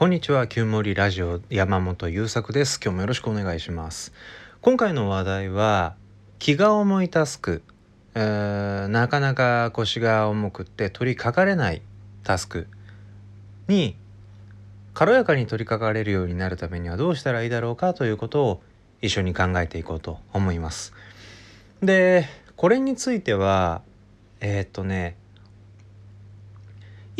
こんにちは、旧森ラジオ山本優作です。今日もよろしくお願いします。今回の話題は気が重いタスク、えーなかなか腰が重くって取り掛かれないタスクに軽やかに取り掛かれるようになるためにはどうしたらいいだろうかということを一緒に考えていこうと思います。で、これについてはえーっとね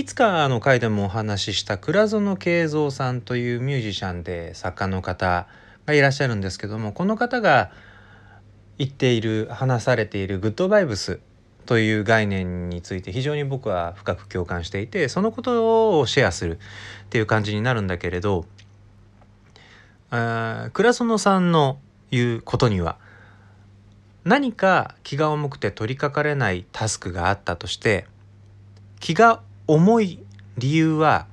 いつかの回でもお話しした倉園慶三さんというミュージシャンで作家の方がいらっしゃるんですけどもこの方が言っている話されているグッドバイブスという概念について非常に僕は深く共感していてそのことをシェアするっていう感じになるんだけれど倉園さんの言うことには何か気が重くて取り掛かれないタスクがあったとして気が重い理由は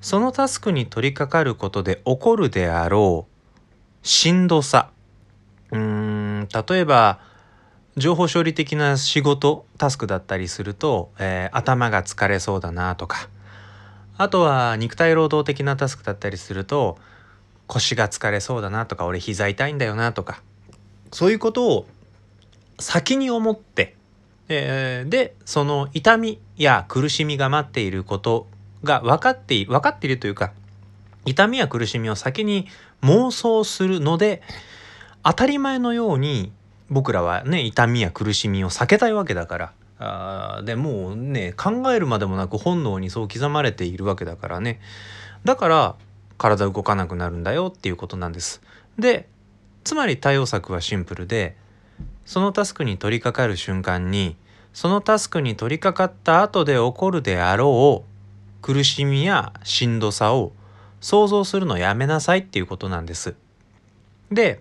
そのタスクに取り掛かることで起こるであろうしんどさ。うーん例えば情報処理的な仕事タスクだったりすると、えー頭が疲れそうだなとか。あとは肉体労働的なタスクだったりすると腰が疲れそうだなとか俺膝痛いんだよなとか。そういうことを先に思ってえーでその痛みや苦しみが待っていることが分かって分かっているというか痛みや苦しみを先に妄想するので当たり前のように僕らはね痛みや苦しみを避けたいわけだからあーでもうね考えるまでもなく本能にそう刻まれているわけだからねだから体動かなくなるんだよっていうことなんです。でつまり対応策はシンプルでそのタスクに取り掛かる瞬間にそのタスクに取り掛かった後で起こるであろう苦しみやしんどさを想像するのやめなさいっていうことなんです。で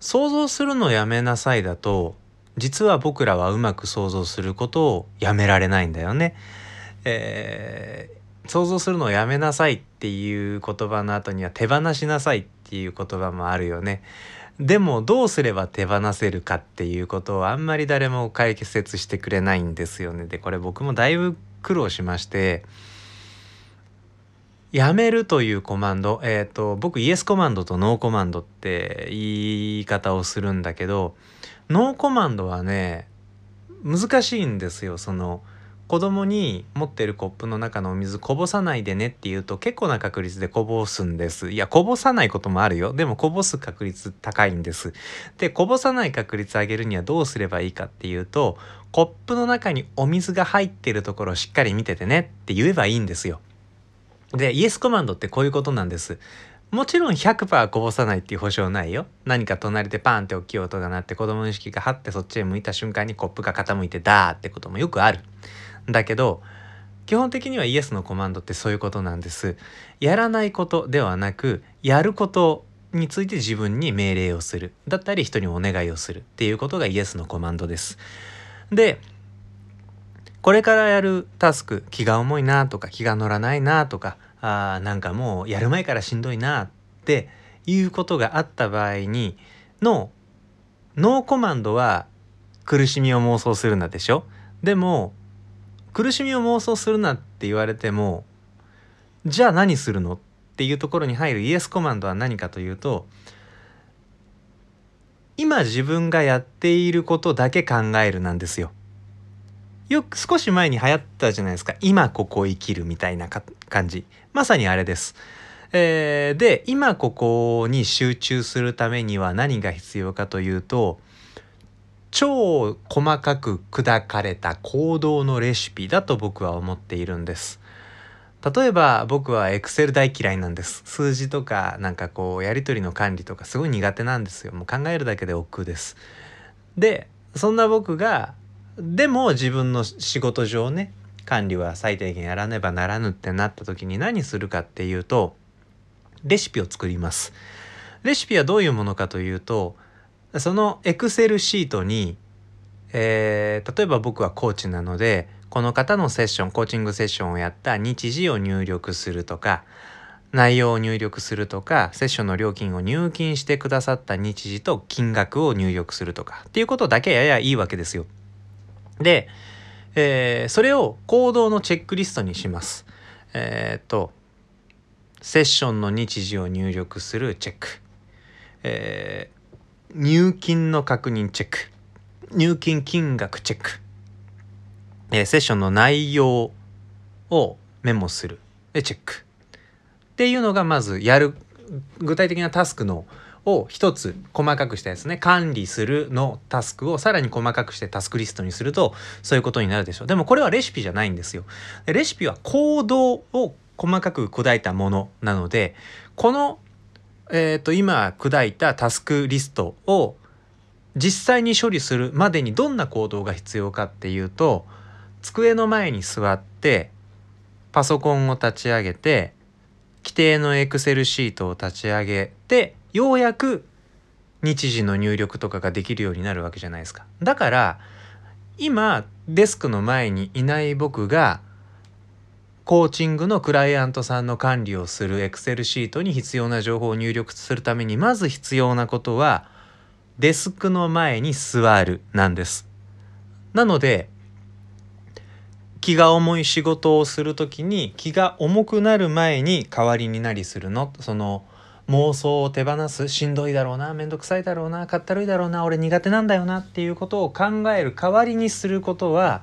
想像するのやめなさいだと実は僕らはうまく想像することをやめられないんだよね。えー想像するのをやめなさいっていう言葉の後には手放しなさいっていう言葉もあるよね。でもどうすれば手放せるかっていうことをあんまり誰も解説してくれないんですよね。でこれ僕もだいぶ苦労しましてやめるというコマンドえっ、と僕イエスコマンドとノーコマンドって言い方をするんだけどノーコマンドはね難しいんですよその子供に持ってるコップの中のお水こぼさないでねって言うと結構な確率でこぼすんです。いやこぼさないこともあるよ。でもこぼす確率高いんです。でこぼさない確率上げるにはどうすればいいかっていうとコップの中にお水が入ってるところをしっかり見ててねって言えばいいんですよ。でイエスコマンドってこういうことなんです。もちろん100%こぼさないっていう保証ないよ。何か隣でパンって大きい音が鳴って子供の意識が張ってそっちへ向いた瞬間にコップが傾いてダーってこともよくある。だけど基本的にはイエスのコマンドってそういうことなんです。やらないことではなくやることについて自分に命令をする。だったり人にお願いをする。っていうことがイエスのコマンドです。でこれからやるタスク気が重いなとか気が乗らないなとかあーなんかもうやる前からしんどいなっていうことがあった場合にのノーコマンドは苦しみを妄想するなでしょ？でも苦しみを妄想するなって言われてもじゃあ何するのっていうところに入るイエスコマンドは何かというと今自分がやっていることだけ考えるなんですよ。よく少し前に流行ったじゃないですか今ここ生きるみたいな感じまさにあれです。えーで今ここに集中するためには何が必要かというと超細かく砕かれた行動のレシピだと僕は思っているんです。例えば僕は Excel 大嫌いなんです。数字とかなんかこうやり取りの管理とかすごい苦手なんですよ。もう考えるだけで億劫です。でそんな僕がでも自分の仕事上ね管理は最低限やらねばならぬってなった時に何するかっていうとレシピを作ります。レシピはどういうものかというとその Excel シートに、えー例えば僕はコーチなのでこの方のセッションコーチングセッションをやった日時を入力するとか内容を入力するとかセッションの料金を入金してくださった日時と金額を入力するとかっていうことだけややいいわけですよ。で、えーそれを行動のチェックリストにします。えっ、とセッションの日時を入力するチェック、え、入金の確認チェック。入金金額チェック、えー、セッションの内容をメモする。でチェック。っていうのがまずやる具体的なタスクのを一つ細かくしたやつね。管理するのタスクをさらに細かくしてタスクリストにするとそういうことになるでしょう。でもこれはレシピじゃないんですよ。レシピは行動を細かく砕いたものなのでこの、えーと、今砕いたタスクリストを実際に処理するまでにどんな行動が必要かっていうと机の前に座ってパソコンを立ち上げて規定のエクセルシートを立ち上げてようやく日時の入力とかができるようになるわけじゃないですか。だから今デスクの前にいない僕がコーチングのクライアントさんの管理をするエクセルシートに必要な情報を入力するためにまず必要なことはデスクの前に座るなんです。なので気が重い仕事をする時に気が重くなる前に代わりになりするの？その妄想を手放すしんどいだろうな面倒くさいだろうなかったるいだろうな俺苦手なんだよなっていうことを考える代わりにすることは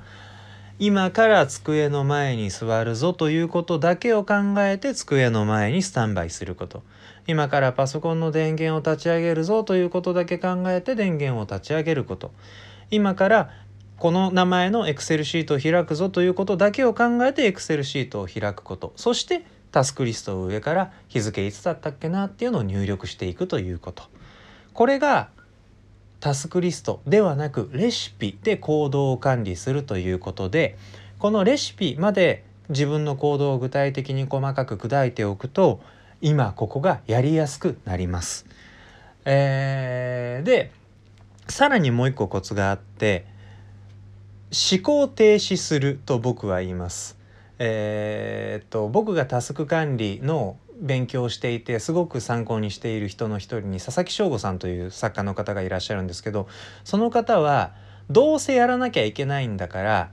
今から机の前に座るぞということだけを考えて机の前にスタンバイすること。今からパソコンの電源を立ち上げるぞということだけ考えて電源を立ち上げること。今からこの名前の Excel シートを開くぞということだけを考えて Excel シートを開くこと。そしてタスクリストを上から日付いつだったっけなっていうのを入力していくということ。これがタスクリストではなくレシピで行動を管理するということでこのレシピまで自分の行動を具体的に細かく砕いておくと今ここがやりやすくなります。えー、でさらにもう一個コツがあって思考停止すると僕は言います。えー、っと僕がタスク管理の勉強していてすごく参考にしている人の一人に佐々木翔吾さんという作家の方がいらっしゃるんですけどその方はどうせやらなきゃいけないんだから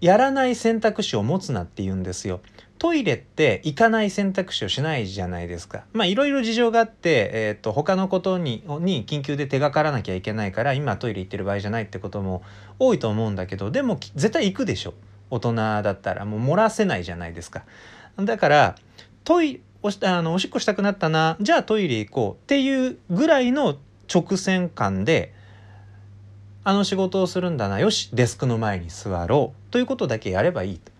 やらない選択肢を持つなって言うんですよ。トイレって行かない選択肢をしないじゃないですか。まあいろいろ事情があって、えーと、他のことにに緊急で手がからなきゃいけないから今トイレ行ってる場合じゃないってことも多いと思うんだけどでも絶対行くでしょ。大人だったらもう漏らせないじゃないですか。だからトイおしあのおしっこしたくなったなじゃあトイレ行こうっていうぐらいの直線感であの仕事をするんだなよしデスクの前に座ろうということだけやればいいと。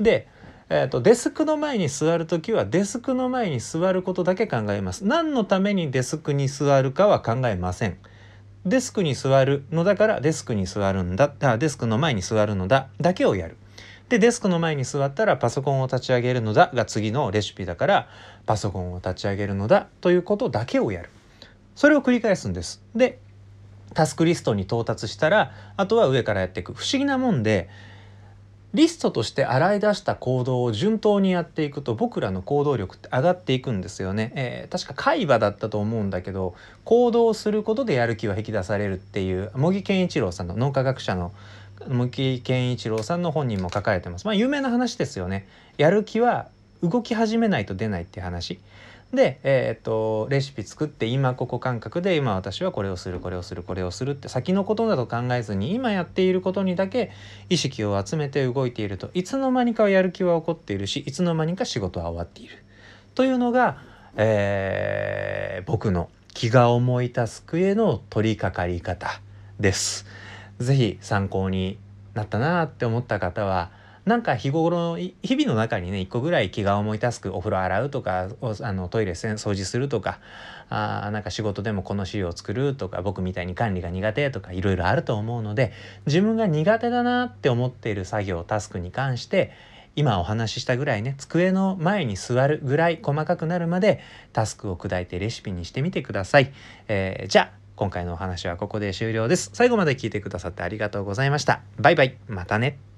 で、えーと、デスクの前に座る時はデスクの前に座ることだけ考えます。何のためにデスクに座るかは考えません。デスクに座るのだからデスクに座るんだあデスクの前に座るのだだけをやる。でデスクの前に座ったらパソコンを立ち上げるのだが次のレシピだからパソコンを立ち上げるのだということだけをやる。それを繰り返すんです。でタスクリストに到達したらあとは上からやっていく。不思議なもんでリストとして洗い出した行動を順当にやっていくと僕らの行動力って上がっていくんですよね、えー、確か海馬だったと思うんだけど行動することでやる気は引き出されるっていう茂木健一郎さんの脳科学者の向木健一郎さんの本にも書かれてます。まあ有名な話ですよね。やる気は動き始めないと出ないって話。で、えー、っとレシピ作って今ここ感覚で今私はこれをするこれをするこれをするって先のことなど考えずに今やっていることにだけ意識を集めて動いているといつの間にかやる気は起こっているしいつの間にか仕事は終わっているというのが、えー、僕の気が重いタスクへの取り掛かり方です。是非参考になったなって思った方はなんか日頃日々の中にね一個ぐらい気が重いタスクお風呂洗うとかあのトイレ掃除するとかあなんか仕事でもこの資料を作るとか僕みたいに管理が苦手とかいろいろあると思うので自分が苦手だなって思っている作業タスクに関して今お話ししたぐらいね机の前に座るぐらい細かくなるまでタスクを砕いてレシピにしてみてください。えー、じゃあ今回のお話はここで終了です。最後まで聞いてくださってありがとうございました。バイバイ。またね。